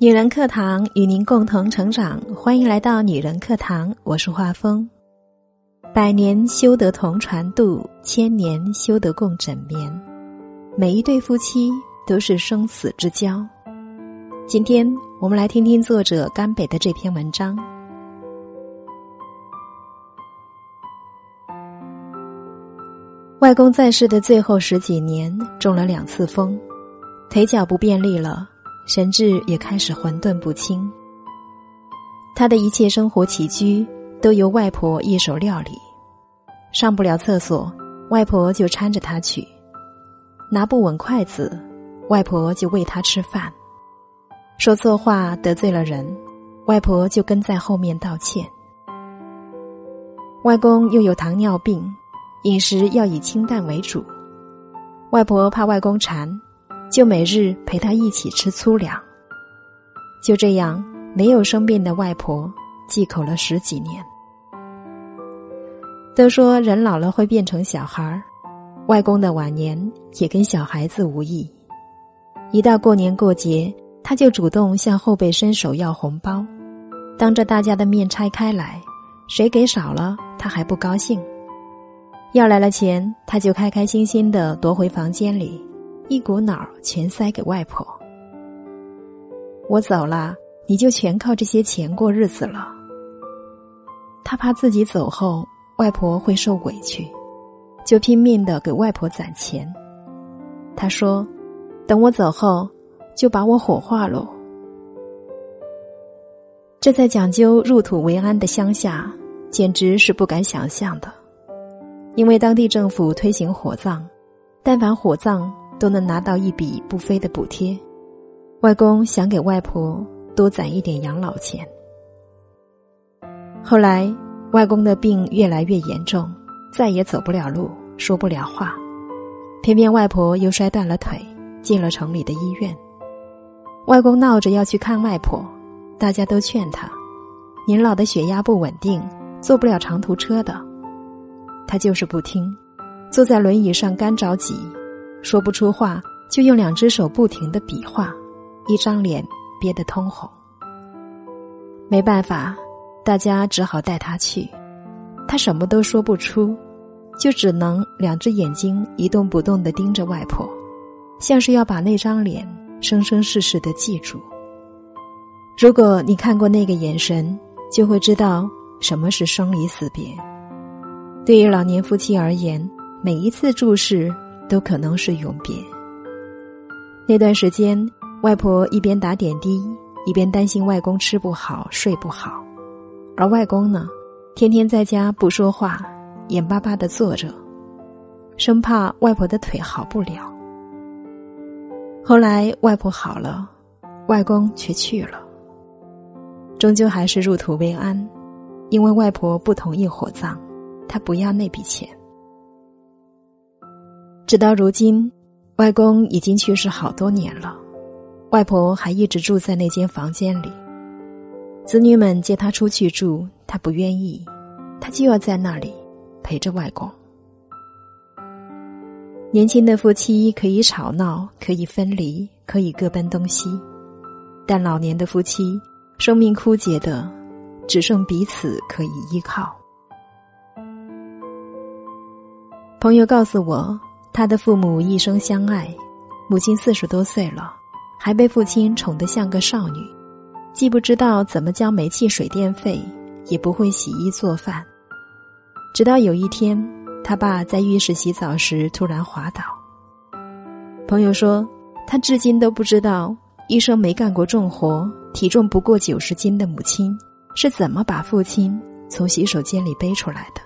女人课堂与您共同成长，欢迎来到女人课堂，我是画风。百年修得同船渡，千年修得共枕眠。每一对夫妻都是生死之交。今天我们来听听作者甘北的这篇文章。外公在世的最后十几年，中了两次风，腿脚不便利了，神志也开始混沌不清。他的一切生活起居都由外婆一手料理，上不了厕所，外婆就搀着他去；拿不稳筷子，外婆就喂他吃饭；说错话得罪了人，外婆就跟在后面道歉。外公又有糖尿病。饮食要以清淡为主，外婆怕外公馋，就每日陪他一起吃粗粮。就这样，没有生病的外婆忌口了十几年。都说人老了会变成小孩儿，外公的晚年也跟小孩子无异。一到过年过节，他就主动向后辈伸手要红包，当着大家的面拆开来，谁给少了，他还不高兴。要来了钱，他就开开心心的夺回房间里，一股脑儿全塞给外婆。我走了，你就全靠这些钱过日子了。他怕自己走后外婆会受委屈，就拼命的给外婆攒钱。他说：“等我走后，就把我火化喽。”这在讲究入土为安的乡下，简直是不敢想象的。因为当地政府推行火葬，但凡火葬都能拿到一笔不菲的补贴。外公想给外婆多攒一点养老钱。后来，外公的病越来越严重，再也走不了路，说不了话，偏偏外婆又摔断了腿，进了城里的医院。外公闹着要去看外婆，大家都劝他：“您老的血压不稳定，坐不了长途车的。”他就是不听，坐在轮椅上干着急，说不出话，就用两只手不停的比划，一张脸憋得通红。没办法，大家只好带他去，他什么都说不出，就只能两只眼睛一动不动的盯着外婆，像是要把那张脸生生世世的记住。如果你看过那个眼神，就会知道什么是生离死别。对于老年夫妻而言，每一次注视都可能是永别。那段时间，外婆一边打点滴，一边担心外公吃不好、睡不好，而外公呢，天天在家不说话，眼巴巴的坐着，生怕外婆的腿好不了。后来外婆好了，外公却去了，终究还是入土为安，因为外婆不同意火葬。他不要那笔钱。直到如今，外公已经去世好多年了，外婆还一直住在那间房间里。子女们接他出去住，他不愿意，他就要在那里陪着外公。年轻的夫妻可以吵闹，可以分离，可以各奔东西，但老年的夫妻，生命枯竭的，只剩彼此可以依靠。朋友告诉我，他的父母一生相爱，母亲四十多岁了，还被父亲宠得像个少女，既不知道怎么交煤气水电费，也不会洗衣做饭。直到有一天，他爸在浴室洗澡时突然滑倒。朋友说，他至今都不知道，一生没干过重活、体重不过九十斤的母亲是怎么把父亲从洗手间里背出来的。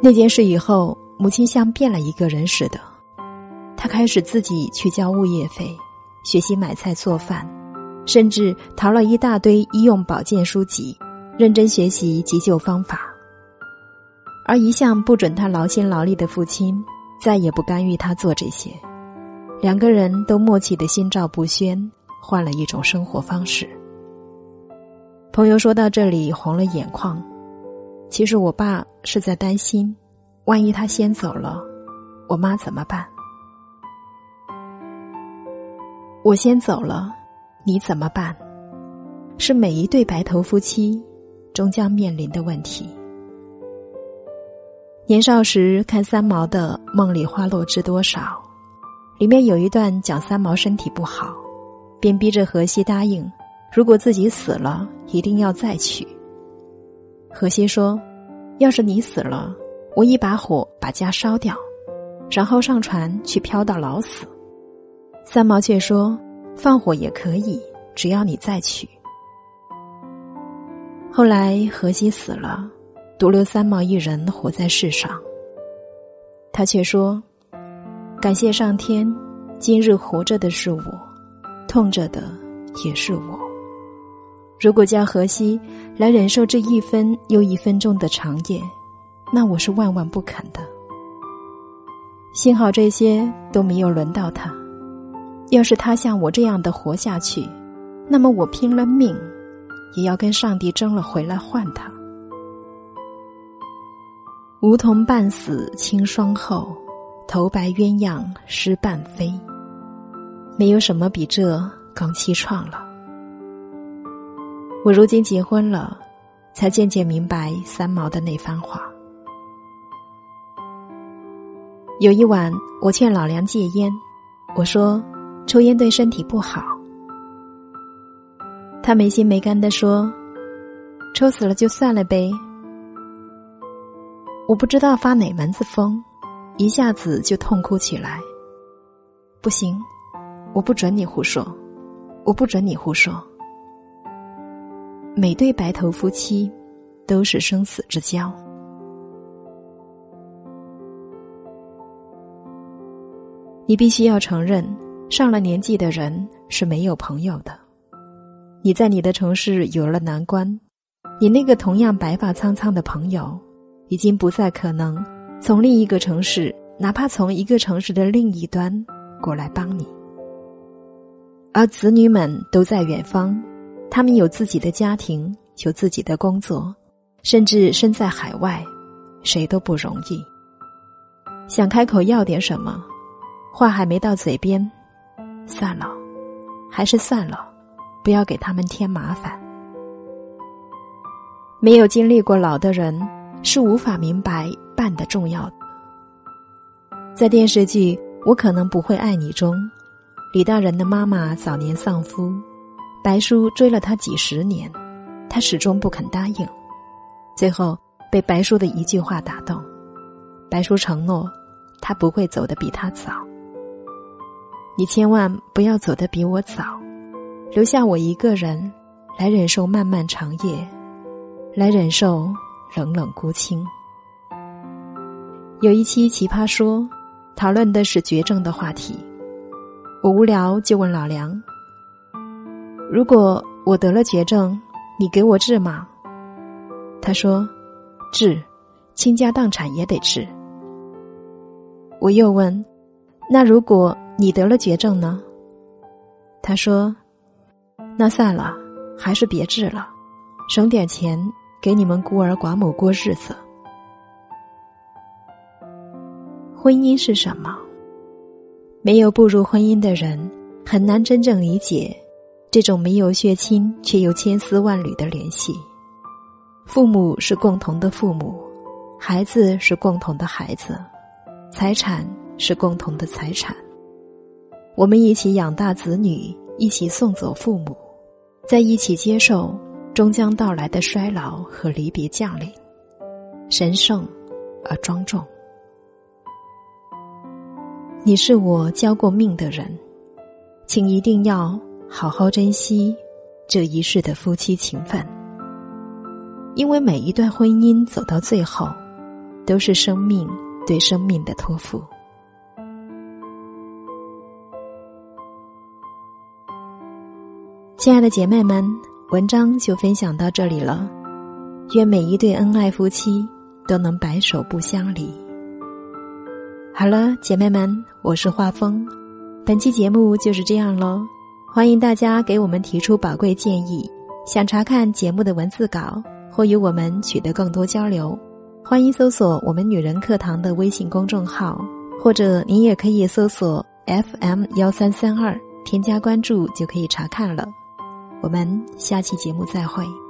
那件事以后，母亲像变了一个人似的，她开始自己去交物业费，学习买菜做饭，甚至淘了一大堆医用保健书籍，认真学习急救方法。而一向不准他劳心劳力的父亲，再也不干预他做这些，两个人都默契的心照不宣，换了一种生活方式。朋友说到这里红了眼眶。其实我爸是在担心，万一他先走了，我妈怎么办？我先走了，你怎么办？是每一对白头夫妻终将面临的问题。年少时看三毛的《梦里花落知多少》，里面有一段讲三毛身体不好，便逼着荷西答应，如果自己死了，一定要再娶。荷西说：“要是你死了，我一把火把家烧掉，然后上船去漂到老死。”三毛却说：“放火也可以，只要你再娶。”后来荷西死了，独留三毛一人活在世上。他却说：“感谢上天，今日活着的是我，痛着的也是我。如果叫荷西来忍受这一分又一分钟的长夜，那我是万万不肯的。幸好这些都没有轮到他。”要是他像我这样的活下去，那么我拼了命，也要跟上帝争了回来换他。梧桐半死清霜后，头白鸳鸯失半飞。没有什么比这更凄怆了。我如今结婚了，才渐渐明白三毛的那番话。有一晚，我劝老梁戒烟，我说。抽烟对身体不好，他没心没肝的说：“抽死了就算了呗。”我不知道发哪门子疯，一下子就痛哭起来。不行，我不准你胡说，我不准你胡说。每对白头夫妻都是生死之交，你必须要承认。上了年纪的人是没有朋友的。你在你的城市有了难关，你那个同样白发苍苍的朋友，已经不再可能从另一个城市，哪怕从一个城市的另一端过来帮你。而子女们都在远方，他们有自己的家庭，有自己的工作，甚至身在海外，谁都不容易。想开口要点什么，话还没到嘴边。算了，还是算了，不要给他们添麻烦。没有经历过老的人是无法明白伴的重要的。在电视剧《我可能不会爱你》中，李大人的妈妈早年丧夫，白叔追了她几十年，她始终不肯答应，最后被白叔的一句话打动，白叔承诺，他不会走得比他早。你千万不要走得比我早，留下我一个人来忍受漫漫长夜，来忍受冷冷孤清。有一期《奇葩说》，讨论的是绝症的话题，我无聊就问老梁：“如果我得了绝症，你给我治吗？”他说：“治，倾家荡产也得治。”我又问：“那如果？”你得了绝症呢？他说：“那算了，还是别治了，省点钱给你们孤儿寡母过日子。”婚姻是什么？没有步入婚姻的人很难真正理解这种没有血亲却又千丝万缕的联系。父母是共同的父母，孩子是共同的孩子，财产是共同的财产。我们一起养大子女，一起送走父母，在一起接受终将到来的衰老和离别降临，神圣而庄重。你是我交过命的人，请一定要好好珍惜这一世的夫妻情分，因为每一段婚姻走到最后，都是生命对生命的托付。亲爱的姐妹们，文章就分享到这里了。愿每一对恩爱夫妻都能白首不相离。好了，姐妹们，我是画风，本期节目就是这样喽。欢迎大家给我们提出宝贵建议，想查看节目的文字稿或与我们取得更多交流，欢迎搜索我们女人课堂的微信公众号，或者您也可以搜索 FM 幺三三二。添加关注就可以查看了。我们下期节目再会。